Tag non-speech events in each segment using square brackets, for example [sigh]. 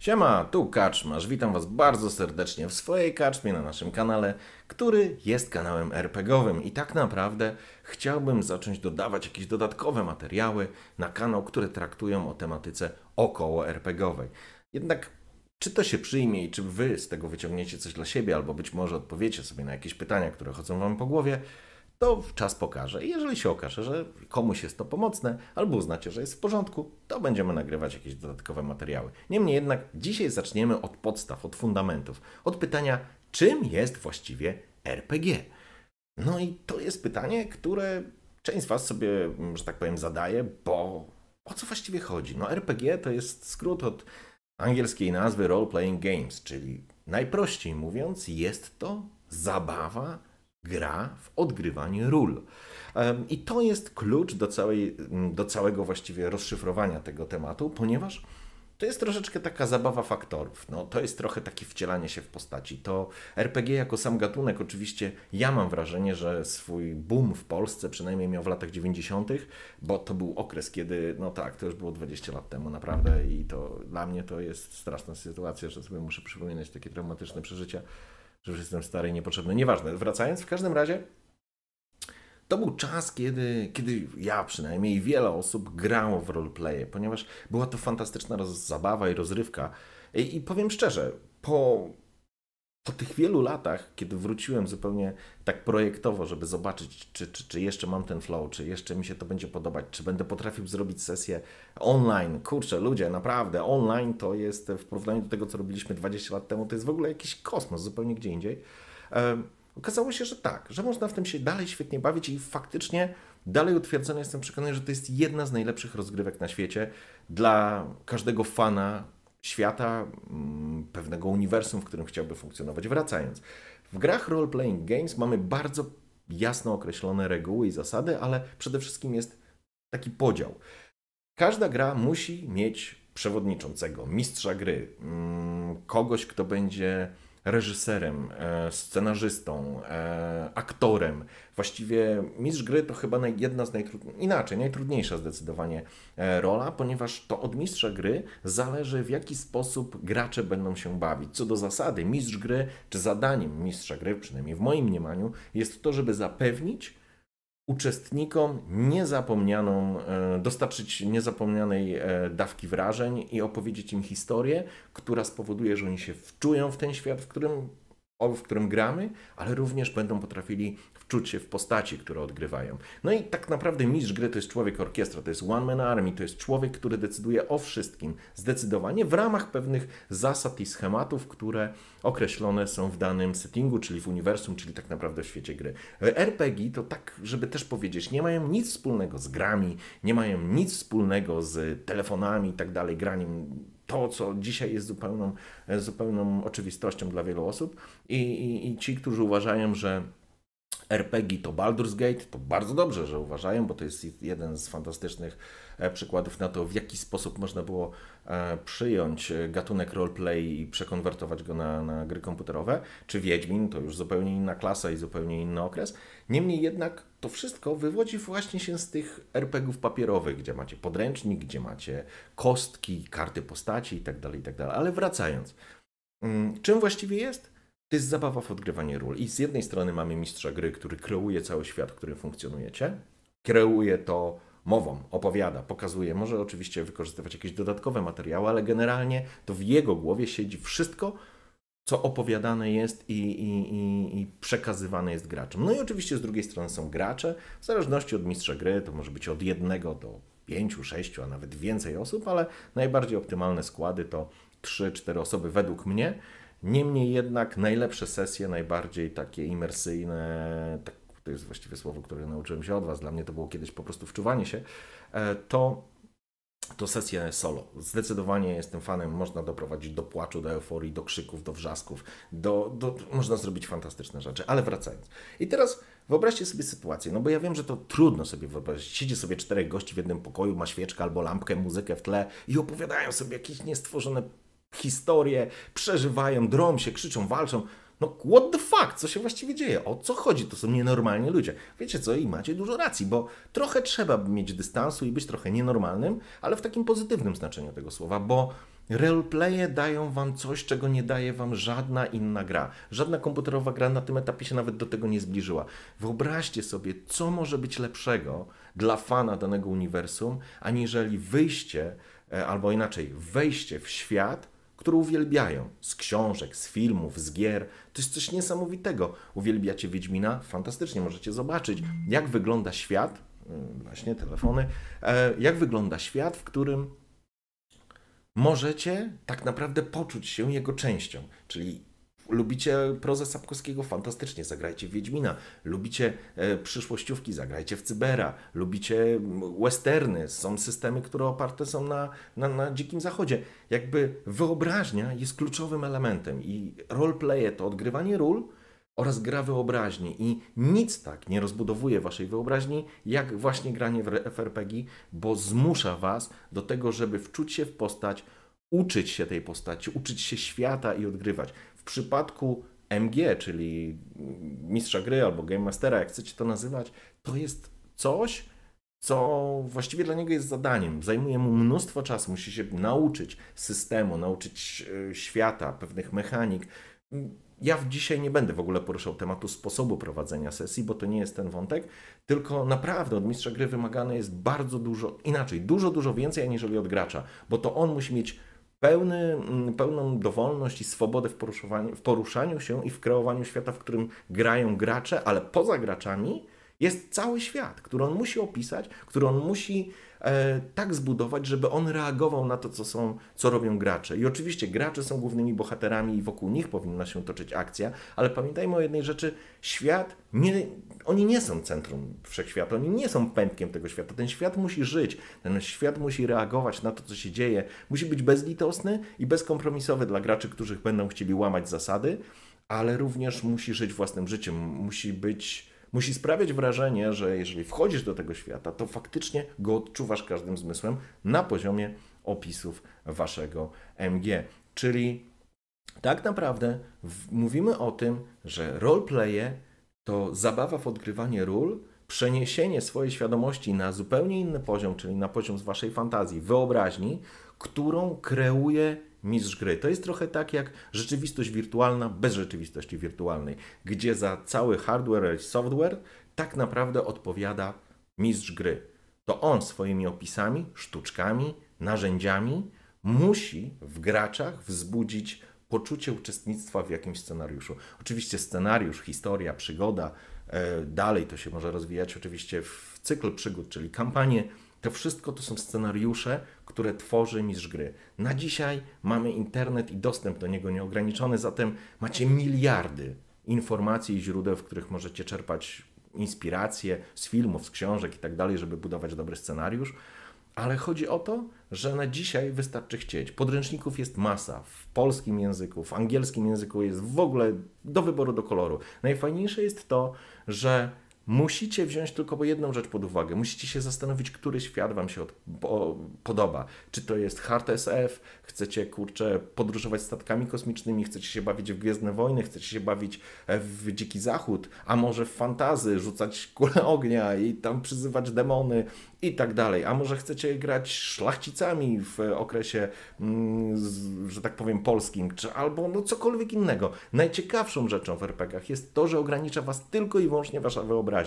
Siema, tu Kaczmasz. Witam Was bardzo serdecznie w swojej kaczmie na naszym kanale, który jest kanałem RPGowym i tak naprawdę chciałbym zacząć dodawać jakieś dodatkowe materiały na kanał, które traktują o tematyce około RPGowej. Jednak czy to się przyjmie i czy Wy z tego wyciągniecie coś dla siebie, albo być może odpowiecie sobie na jakieś pytania, które chodzą Wam po głowie, to czas pokaże. I jeżeli się okaże, że komuś jest to pomocne, albo uznacie, że jest w porządku, to będziemy nagrywać jakieś dodatkowe materiały. Niemniej jednak dzisiaj zaczniemy od podstaw, od fundamentów, od pytania, czym jest właściwie RPG? No i to jest pytanie, które część z Was sobie, że tak powiem, zadaje, bo o co właściwie chodzi? No RPG to jest skrót od angielskiej nazwy Role Playing Games, czyli najprościej mówiąc jest to zabawa gra w odgrywanie ról. I to jest klucz do, całej, do całego właściwie rozszyfrowania tego tematu, ponieważ to jest troszeczkę taka zabawa faktorów. No, to jest trochę takie wcielanie się w postaci. To RPG jako sam gatunek, oczywiście, ja mam wrażenie, że swój boom w Polsce przynajmniej miał w latach 90., bo to był okres, kiedy, no tak, to już było 20 lat temu naprawdę i to dla mnie to jest straszna sytuacja, że sobie muszę przypominać takie traumatyczne przeżycia że już jestem stary i niepotrzebny. Nieważne. Wracając, w każdym razie to był czas, kiedy, kiedy ja przynajmniej wiele osób grało w roleplaye, ponieważ była to fantastyczna roz, zabawa i rozrywka. I, I powiem szczerze, po po tych wielu latach, kiedy wróciłem zupełnie tak projektowo, żeby zobaczyć, czy, czy, czy jeszcze mam ten flow, czy jeszcze mi się to będzie podobać, czy będę potrafił zrobić sesję online. Kurczę, ludzie, naprawdę, online to jest w porównaniu do tego, co robiliśmy 20 lat temu, to jest w ogóle jakiś kosmos, zupełnie gdzie indziej. Um, okazało się, że tak, że można w tym się dalej świetnie bawić i faktycznie dalej utwierdzony jestem przekonany, że to jest jedna z najlepszych rozgrywek na świecie dla każdego fana świata, mm, pewnego uniwersum, w którym chciałby funkcjonować. Wracając, w grach role-playing games mamy bardzo jasno określone reguły i zasady, ale przede wszystkim jest taki podział. Każda gra musi mieć przewodniczącego, mistrza gry, mm, kogoś, kto będzie reżyserem, e, scenarzystą, e, aktorem. Właściwie mistrz gry to chyba jedna z najtrudniejszych, inaczej, najtrudniejsza zdecydowanie e, rola, ponieważ to od mistrza gry zależy w jaki sposób gracze będą się bawić. Co do zasady, mistrz gry, czy zadaniem mistrza gry, przynajmniej w moim mniemaniu, jest to, żeby zapewnić, uczestnikom niezapomnianą, e, dostarczyć niezapomnianej e, dawki wrażeń i opowiedzieć im historię, która spowoduje, że oni się wczują w ten świat, w którym, w którym gramy, ale również będą potrafili wczuć się w postaci, które odgrywają. No i tak naprawdę mistrz gry to jest człowiek orkiestra, to jest one man army, to jest człowiek, który decyduje o wszystkim, zdecydowanie w ramach pewnych zasad i schematów, które określone są w danym settingu, czyli w uniwersum, czyli tak naprawdę w świecie gry. RPG to tak, żeby też powiedzieć, nie mają nic wspólnego z grami, nie mają nic wspólnego z telefonami i tak dalej, graniem to, co dzisiaj jest zupełną, zupełną oczywistością dla wielu osób i, i, i ci, którzy uważają, że RPG to Baldur's Gate, to bardzo dobrze, że uważają, bo to jest jeden z fantastycznych e, przykładów na to, w jaki sposób można było e, przyjąć e, gatunek roleplay i przekonwertować go na, na gry komputerowe. Czy Wiedźmin to już zupełnie inna klasa i zupełnie inny okres. Niemniej jednak to wszystko wywodzi właśnie się z tych RPGów papierowych, gdzie macie podręcznik, gdzie macie kostki, karty postaci itd. Tak itd. Tak Ale wracając, mm, czym właściwie jest? To jest zabawa w odgrywanie ról. I z jednej strony mamy mistrza gry, który kreuje cały świat, w którym funkcjonujecie. Kreuje to mową, opowiada, pokazuje. Może oczywiście wykorzystywać jakieś dodatkowe materiały, ale generalnie to w jego głowie siedzi wszystko, co opowiadane jest i, i, i, i, przekazywane jest graczom. No i oczywiście z drugiej strony są gracze, w zależności od mistrza gry, to może być od jednego do pięciu, sześciu, a nawet więcej osób, ale najbardziej optymalne składy to trzy, cztery osoby według mnie. Niemniej jednak najlepsze sesje, najbardziej takie imersyjne, tak, to jest właściwie słowo, które nauczyłem się od Was, dla mnie to było kiedyś po prostu wczuwanie się, e, to to sesje solo. Zdecydowanie jestem fanem, można doprowadzić do płaczu, do euforii, do krzyków, do wrzasków, do, do, można zrobić fantastyczne rzeczy. Ale wracając. I teraz wyobraźcie sobie sytuację, no bo ja wiem, że to trudno sobie wyobrazić. Siedzi sobie czterech gości w jednym pokoju, ma świeczkę albo lampkę, muzykę w tle i opowiadają sobie jakieś niestworzone historie, przeżywają, drą się, krzyczą, walczą. No what the fuck, co się właściwie dzieje? O co chodzi? To są nienormalni ludzie. Wiecie co? I macie dużo racji, bo trochę trzeba mieć dystansu i być trochę nienormalnym, ale w takim pozytywnym znaczeniu tego słowa, bo roleplaye dają wam coś, czego nie daje wam żadna inna gra. Żadna komputerowa gra na tym etapie się nawet do tego nie zbliżyła. Wyobraźcie sobie, co może być lepszego dla fana danego uniwersum, aniżeli wyjście, e, albo inaczej, wejście w świat, które uwielbiają. Z książek, z filmów, z gier. To jest coś niesamowitego. Uwielbiacie Wiedźmina? Fantastycznie, możecie zobaczyć, jak wygląda świat, y, właśnie telefony, e, jak wygląda świat, w którym możecie tak naprawdę poczuć się jego częścią. Czyli Lubicie prozę Sapkowskiego? Fantastycznie, zagrajcie w Wiedźmina. Lubicie e, przyszłościówki? Zagrajcie w Cybera. Lubicie westerny? Są systemy, które oparte są na, na, na dzikim zachodzie. Jakby wyobraźnia jest kluczowym elementem i roleplaye to odgrywanie ról, oraz gra wyobraźni. I nic tak nie rozbudowuje waszej wyobraźni, jak właśnie granie w FRPG, bo zmusza was do tego, żeby wczuć się w postać, uczyć się tej postaci, uczyć się świata i odgrywać. W przypadku MG, czyli mistrza gry albo game mastera, jak chcecie to nazywać, to jest coś, co właściwie dla niego jest zadaniem. Zajmuje mu mnóstwo czasu, musi się nauczyć systemu, nauczyć e, świata, pewnych mechanik. Ja dzisiaj nie będę w ogóle poruszał tematu sposobu prowadzenia sesji, bo to nie jest ten wątek, tylko naprawdę od mistrza gry wymagane jest bardzo dużo, inaczej, dużo, dużo więcej aniżeli od gracza, bo to on musi mieć pełny, mm, pełną dowolność i swobodę w poruszaniu, w poruszaniu się i w kreowaniu świata, w którym grają gracze, ale poza graczami jest cały świat, który on musi opisać, który on musi e, tak zbudować, żeby on reagował na to, co, są, co robią gracze. I oczywiście gracze są głównymi bohaterami i wokół nich powinna się toczyć akcja, ale pamiętajmy o jednej rzeczy, świat, nie, oni nie są centrum wszechświata, oni nie są pępkiem tego świata. Ten świat musi żyć, ten świat musi reagować na to, co się dzieje, musi być bezlitosny i bezkompromisowy dla graczy, którzy będą chcieli łamać zasady, ale również musi żyć własnym życiem, musi być musi sprawiać wrażenie, że jeżeli wchodzisz do tego świata, to faktycznie go odczuwasz każdym zmysłem na poziomie opisów waszego MG. Czyli tak naprawdę mówimy o tym, że roleplaye to zabawa w odgrywanie ról, przeniesienie swojej świadomości na zupełnie inny poziom, czyli na poziom z waszej fantazji, wyobraźni, którą kreuje mistrz gry. To jest trochę tak jak rzeczywistość wirtualna bez rzeczywistości wirtualnej, gdzie za cały hardware i software tak naprawdę odpowiada mistrz gry. To on swoimi opisami, sztuczkami, narzędziami musi w graczach wzbudzić poczucie uczestnictwa w jakimś scenariuszu. Oczywiście scenariusz, historia, przygoda, e, dalej to się może rozwijać oczywiście w cykl przygód, czyli kampanie to wszystko to są scenariusze, które tworzy mistrz gry. Na dzisiaj mamy internet i dostęp do niego nieograniczony, zatem macie miliardy informacji i źródeł, w których możecie czerpać inspiracje z filmów, z książek i tak dalej, żeby budować dobry scenariusz. Ale chodzi o to, że na dzisiaj wystarczy chcieć. Podręczników jest masa. W polskim języku, w angielskim języku jest w ogóle do wyboru, do koloru. Najfajniejsze jest to, że Musicie wziąć tylko jedną rzecz pod uwagę. Musicie się zastanowić, który świat Wam się od, po, podoba. Czy to jest hard SF, chcecie kurczę podróżować statkami kosmicznymi, chcecie się bawić w Gwiezdne Wojny, chcecie się bawić w Dziki Zachód, a może w fantazy, rzucać [laughs] kule ognia i tam przyzywać demony i tak dalej. A może chcecie grać szlachcicami w okresie, mm, że tak powiem, polskim, czy albo no cokolwiek innego. Najciekawszą rzeczą w RPGach jest to, że ogranicza Was tylko i wyłącznie Wasza wyobraźnia.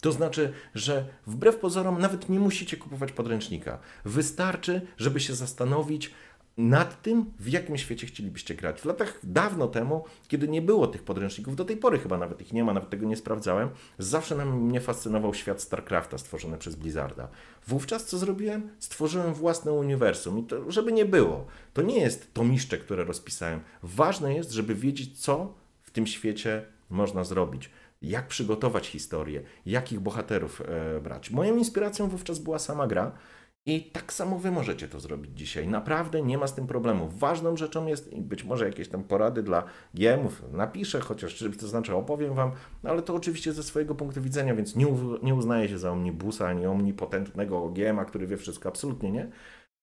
To znaczy, że wbrew pozorom nawet nie musicie kupować podręcznika. Wystarczy, żeby się zastanowić, nad tym, w jakim świecie chcielibyście grać. W latach dawno temu, kiedy nie było tych podręczników, do tej pory chyba nawet ich nie ma, nawet tego nie sprawdzałem, zawsze nam mnie fascynował świat StarCrafta stworzony przez Blizzarda. Wówczas co zrobiłem? Stworzyłem własne uniwersum i to, żeby nie było. To nie jest to miszcze, które rozpisałem. Ważne jest, żeby wiedzieć, co w tym świecie można zrobić jak przygotować historię, jakich bohaterów e, brać. Moją inspiracją wówczas była sama gra I tak samo wy możecie to zrobić dzisiaj. Naprawdę nie ma z tym problemu. Ważną rzeczą jest, i być może jakieś tam porady dla GM-ów napiszę, chociaż to znaczy opowiem wam, no ale to oczywiście ze swojego punktu widzenia, więc nie, nie uznaję się za omnibusa, ani omnipotentnego GM-a, który wie wszystko, absolutnie nie.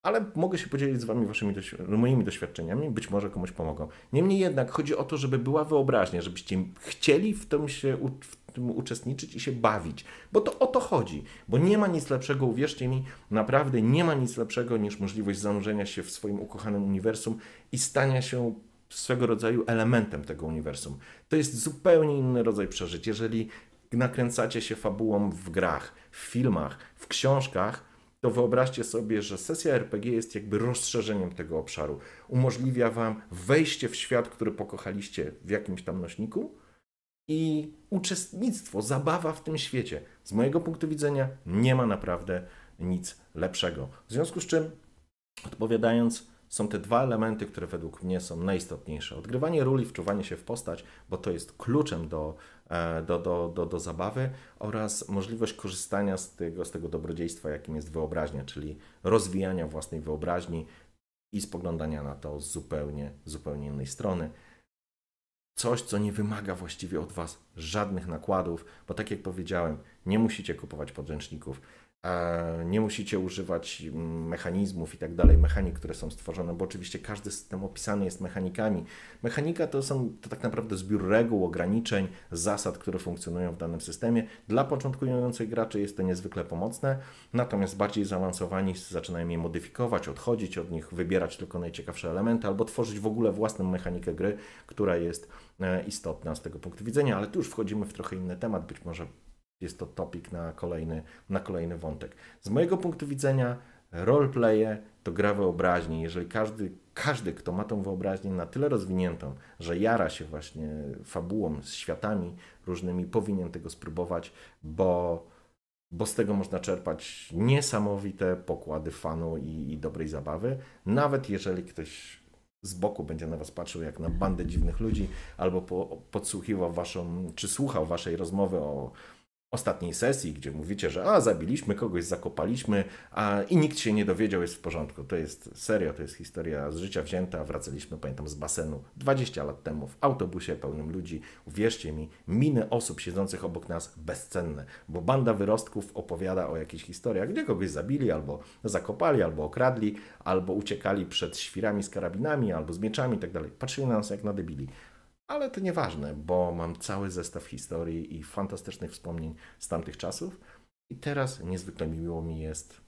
Ale mogę się podzielić z wami waszymi moimi doświadczeniami, być może komuś pomogą. Niemniej jednak chodzi o to, żeby była wyobraźnia, żebyście chcieli w tym się w tym uczestniczyć i się bawić. Bo to o to chodzi. Bo nie ma nic lepszego, uwierzcie mi, naprawdę nie ma nic lepszego niż możliwość zanurzenia się w swoim ukochanym uniwersum i stania się swego rodzaju elementem tego uniwersum. To jest zupełnie inny rodzaj przeżyć. Jeżeli nakręcacie się fabułą w grach, w filmach, w książkach, to wyobraźcie sobie, że sesja RPG jest jakby rozszerzeniem tego obszaru. Umożliwia Wam wejście w świat, który pokochaliście w jakimś tam nośniku, i uczestnictwo, zabawa w tym świecie. Z mojego punktu widzenia nie ma naprawdę nic lepszego. W związku z czym, odpowiadając, są te dwa elementy, które według mnie są najistotniejsze. Odgrywanie ról i wczuwanie się w postać, bo to jest kluczem do, do, do, do, do zabawy oraz możliwość korzystania z tego, z tego dobrodziejstwa, jakim jest wyobraźnia, czyli rozwijania własnej wyobraźni i spoglądania na to z zupełnie, zupełnie innej strony. Coś, co nie wymaga właściwie od Was żadnych nakładów, bo tak jak powiedziałem, nie musicie kupować podręczników, nie musicie używać mm, mechanizmów i tak dalej, mechanik, które są stworzone, bo oczywiście każdy system opisany jest mechanikami. Mechanika to są to tak naprawdę zbiór reguł, ograniczeń, zasad, które funkcjonują w danym systemie. Dla początkujących graczy jest to niezwykle pomocne, natomiast bardziej zaawansowani zaczynają je modyfikować, odchodzić od nich, wybierać tylko najciekawsze elementy albo tworzyć w ogóle własną mechanikę gry, która jest e, istotna z tego punktu widzenia, ale tu już wchodzimy w trochę inny temat, być może jest to topik na kolejny, na kolejny wątek. Z mojego punktu widzenia roleplaye to gra wyobraźni. Jeżeli każdy, każdy, kto ma tą wyobraźnię na tyle rozwiniętą, że jara się właśnie fabułą, z światami różnymi, powinien tego spróbować, bo, bo z tego można czerpać niesamowite pokłady fanu i, i dobrej zabawy. Nawet jeżeli ktoś z boku będzie na was patrzył jak na bandę dziwnych ludzi, albo po, podsłuchiwał waszą, czy słuchał waszej rozmowy o ostatniej sesji, gdzie mówicie, że a zabiliśmy kogoś, zakopaliśmy, a i nikt się nie dowiedział, jest w porządku. To jest serio, to jest historia z życia wzięta. Wracaliśmy, pamiętam, z basenu 20 lat temu w autobusie pełnym ludzi. Uwierzcie mi, miny osób siedzących obok nas bezcenne, bo banda wyrostków opowiada o jakichś historiach, gdzie kogoś zabili, albo zakopali, albo okradli, albo uciekali przed świrami z karabinami, albo z mieczami itd. Tak Patrzyli na nas jak na debili ale to nieważne, bo mam cały zestaw historii i fantastycznych wspomnień z tamtych czasów. I teraz niezwykle miło mi jest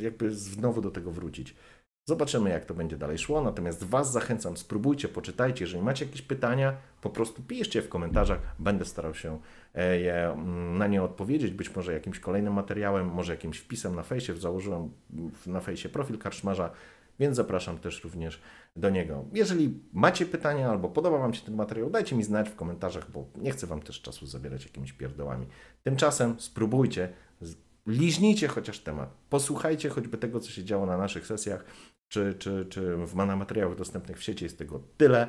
jakby znowu do tego wrócić. Zobaczymy, jak to będzie dalej szło. Natomiast Was zachęcam, spróbujcie, poczytajcie. Jeżeli macie jakieś pytania, po prostu piszcie w komentarzach. Będę starał się e, je, mm, na nie odpowiedzieć. Być może jakimś kolejnym materiałem, może jakimś wpisem na fejsie. Założyłem na fejsie profil karczmarza więc zapraszam też również do niego. Jeżeli macie pytania albo podoba Wam się ten materiał, dajcie mi znać w komentarzach, bo nie chcę Wam też czasu zabierać jakimiś pierdołami. Tymczasem spróbujcie, liźnijcie chociaż temat, posłuchajcie choćby tego, co się działo na naszych sesjach, czy, czy, czy w materiałach dostępnych w sieci jest tego tyle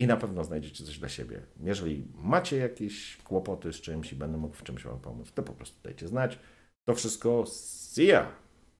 i na pewno znajdziecie coś dla siebie. Jeżeli macie jakieś kłopoty z czymś i będę mógł w czymś Wam pomóc, to po prostu dajcie znać. To wszystko. See ya!